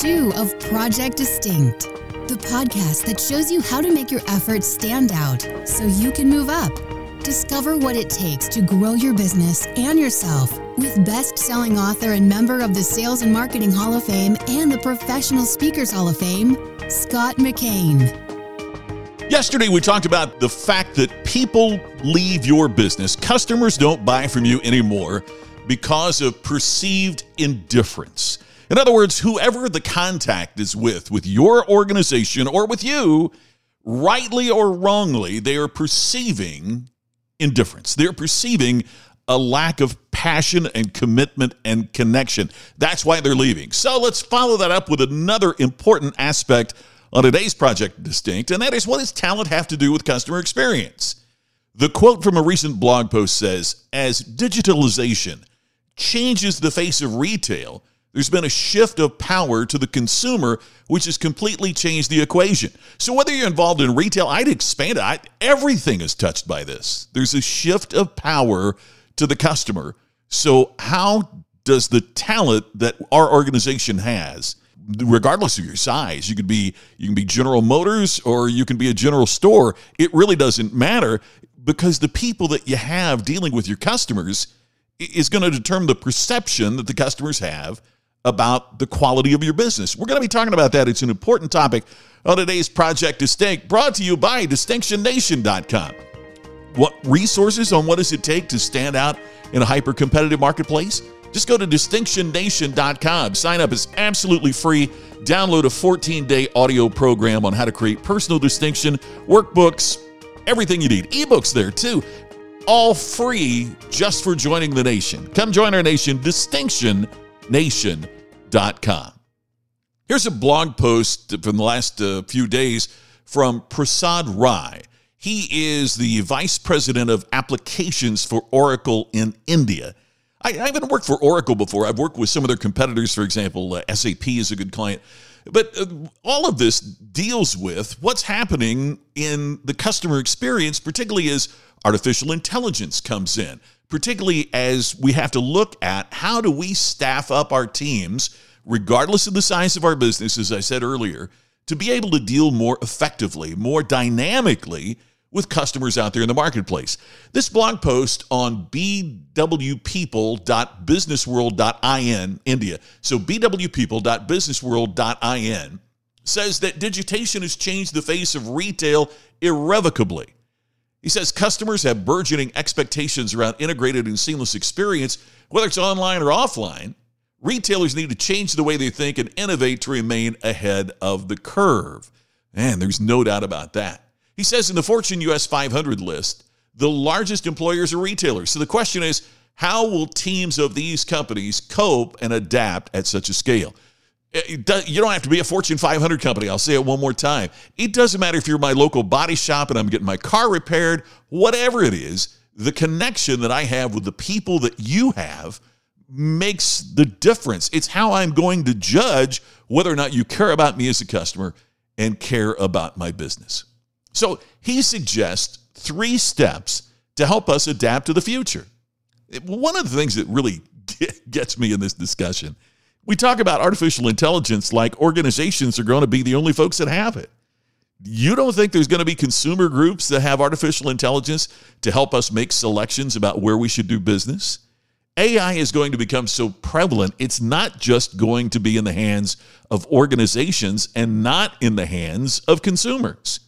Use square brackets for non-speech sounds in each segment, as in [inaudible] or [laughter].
two of Project Distinct, the podcast that shows you how to make your efforts stand out so you can move up. Discover what it takes to grow your business and yourself with best selling author and member of the Sales and Marketing Hall of Fame and the Professional Speakers Hall of Fame, Scott McKain. Yesterday, we talked about the fact that people leave your business, customers don't buy from you anymore because of perceived indifference. In other words, whoever the contact is with, with your organization or with you, rightly or wrongly, they are perceiving indifference. They're perceiving a lack of passion and commitment and connection. That's why they're leaving. So let's follow that up with another important aspect on today's Project Distinct, and that is what does talent have to do with customer experience? The quote from a recent blog post says As digitalization changes the face of retail, there's been a shift of power to the consumer, which has completely changed the equation. So, whether you're involved in retail, I'd expand it. I, everything is touched by this. There's a shift of power to the customer. So, how does the talent that our organization has, regardless of your size, you could be you can be General Motors or you can be a general store. It really doesn't matter because the people that you have dealing with your customers is going to determine the perception that the customers have about the quality of your business. We're going to be talking about that. It's an important topic on today's Project Distinct, brought to you by DistinctionNation.com. What resources on what does it take to stand out in a hyper competitive marketplace? Just go to DistinctionNation.com. Sign up is absolutely free. Download a 14 day audio program on how to create personal distinction, workbooks, everything you need. Ebooks there too. All free just for joining the nation. Come join our nation, Distinction nation.com. Here's a blog post from the last uh, few days from Prasad Rai. He is the vice president of applications for Oracle in India. I, I haven't worked for Oracle before. I've worked with some of their competitors, for example, uh, SAP is a good client. But uh, all of this deals with what's happening in the customer experience, particularly as artificial intelligence comes in particularly as we have to look at how do we staff up our teams, regardless of the size of our business, as I said earlier, to be able to deal more effectively, more dynamically with customers out there in the marketplace. This blog post on bwpeople.businessworld.in, India, so bwpeople.businessworld.in, says that digitation has changed the face of retail irrevocably. He says customers have burgeoning expectations around integrated and seamless experience, whether it's online or offline. Retailers need to change the way they think and innovate to remain ahead of the curve. And there's no doubt about that. He says in the Fortune US 500 list, the largest employers are retailers. So the question is, how will teams of these companies cope and adapt at such a scale? You don't have to be a Fortune 500 company. I'll say it one more time. It doesn't matter if you're my local body shop and I'm getting my car repaired, whatever it is, the connection that I have with the people that you have makes the difference. It's how I'm going to judge whether or not you care about me as a customer and care about my business. So he suggests three steps to help us adapt to the future. One of the things that really [laughs] gets me in this discussion we talk about artificial intelligence like organizations are going to be the only folks that have it. You don't think there's going to be consumer groups that have artificial intelligence to help us make selections about where we should do business? AI is going to become so prevalent, it's not just going to be in the hands of organizations and not in the hands of consumers.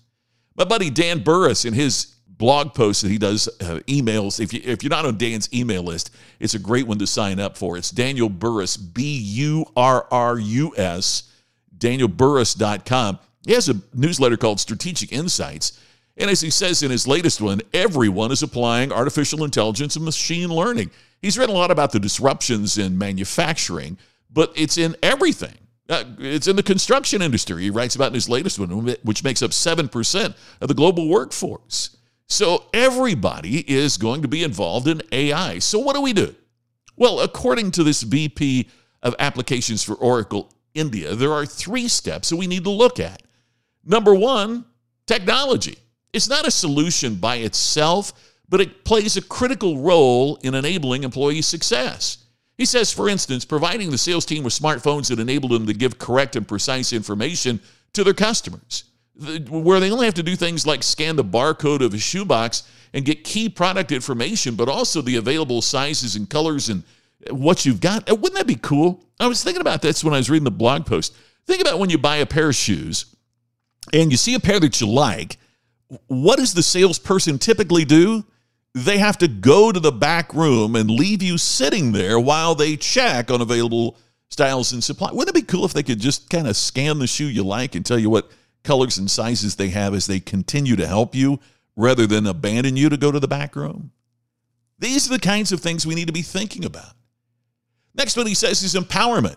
My buddy Dan Burrus, in his blog posts that he does, uh, emails. If, you, if you're not on Dan's email list, it's a great one to sign up for. It's Daniel Burrus, B U R R U S, danielburrus.com. He has a newsletter called Strategic Insights. And as he says in his latest one, everyone is applying artificial intelligence and machine learning. He's written a lot about the disruptions in manufacturing, but it's in everything. Uh, it's in the construction industry. He writes about in his latest one, which makes up 7% of the global workforce. So everybody is going to be involved in AI. So what do we do? Well, according to this VP of applications for Oracle India, there are three steps that we need to look at. Number one, technology. It's not a solution by itself, but it plays a critical role in enabling employee success. He says, for instance, providing the sales team with smartphones that enable them to give correct and precise information to their customers, where they only have to do things like scan the barcode of a shoebox and get key product information, but also the available sizes and colors and what you've got. Uh, wouldn't that be cool? I was thinking about this when I was reading the blog post. Think about when you buy a pair of shoes and you see a pair that you like. What does the salesperson typically do? They have to go to the back room and leave you sitting there while they check on available styles and supply. Wouldn't it be cool if they could just kind of scan the shoe you like and tell you what colors and sizes they have as they continue to help you rather than abandon you to go to the back room? These are the kinds of things we need to be thinking about. Next one he says is empowerment.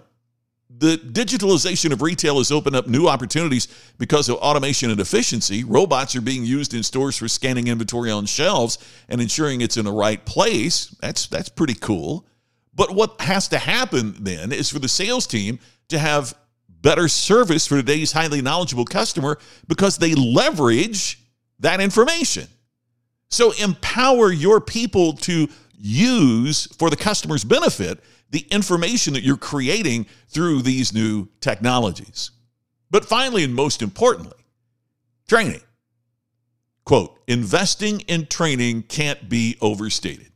The digitalization of retail has opened up new opportunities because of automation and efficiency. Robots are being used in stores for scanning inventory on shelves and ensuring it's in the right place. That's that's pretty cool. But what has to happen then is for the sales team to have better service for today's highly knowledgeable customer because they leverage that information. So empower your people to use for the customer's benefit the information that you're creating through these new technologies. But finally, and most importantly, training. Quote, investing in training can't be overstated.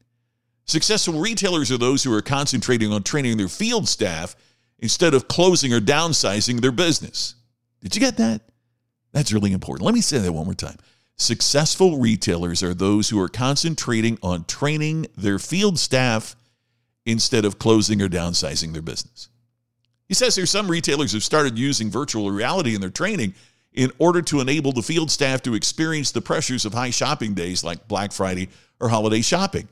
Successful retailers are those who are concentrating on training their field staff instead of closing or downsizing their business. Did you get that? That's really important. Let me say that one more time. Successful retailers are those who are concentrating on training their field staff instead of closing or downsizing their business. He says here some retailers have started using virtual reality in their training in order to enable the field staff to experience the pressures of high shopping days like Black Friday or holiday shopping.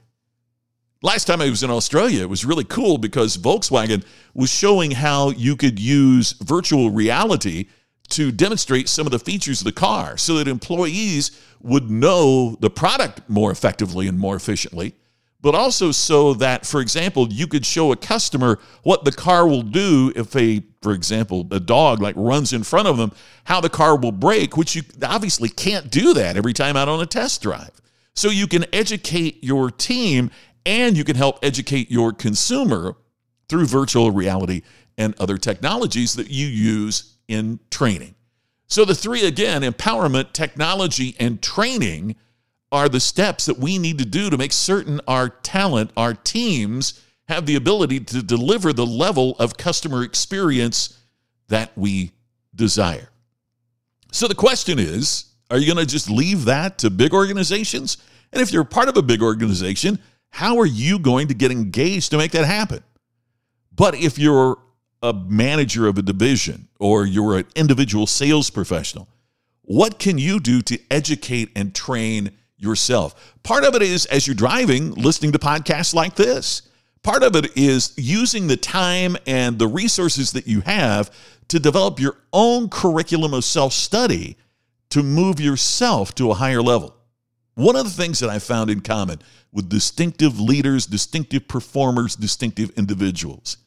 Last time I was in Australia, it was really cool because Volkswagen was showing how you could use virtual reality to demonstrate some of the features of the car so that employees would know the product more effectively and more efficiently but also so that, for example, you could show a customer what the car will do if a, for example, a dog like runs in front of them, how the car will brake, which you obviously can't do that every time out on a test drive. So you can educate your team and you can help educate your consumer through virtual reality and other technologies that you use in training. So the three again, empowerment, technology, and training are the steps that we need to do to make certain our talent, our teams, have the ability to deliver the level of customer experience that we desire. So the question is are you going to just leave that to big organizations? And if you're part of a big organization, how are you going to get engaged to make that happen? But if you're a manager of a division or you're an individual sales professional, what can you do to educate and train yourself. Part of it is as you're driving, listening to podcasts like this. Part of it is using the time and the resources that you have to develop your own curriculum of self study to move yourself to a higher level. One of the things that I found in common with distinctive leaders, distinctive performers, distinctive individuals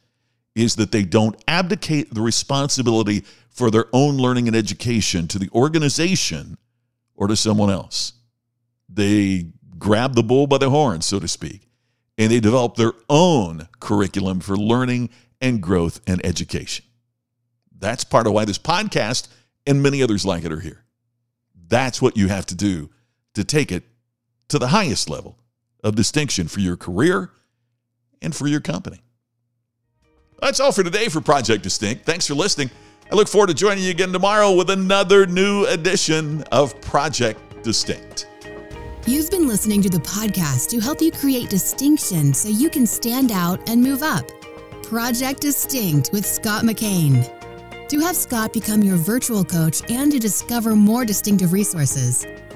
is that they don't abdicate the responsibility for their own learning and education to the organization or to someone else they grab the bull by the horn, so to speak, and they develop their own curriculum for learning and growth and education. That's part of why this podcast and many others like it are here. That's what you have to do to take it to the highest level of distinction for your career and for your company. That's all for today for Project Distinct. Thanks for listening. I look forward to joining you again tomorrow with another new edition of Project Distinct. You've been listening to the podcast to help you create distinction so you can stand out and move up. Project Distinct with Scott McKain. To have Scott become your virtual coach and to discover more distinctive resources,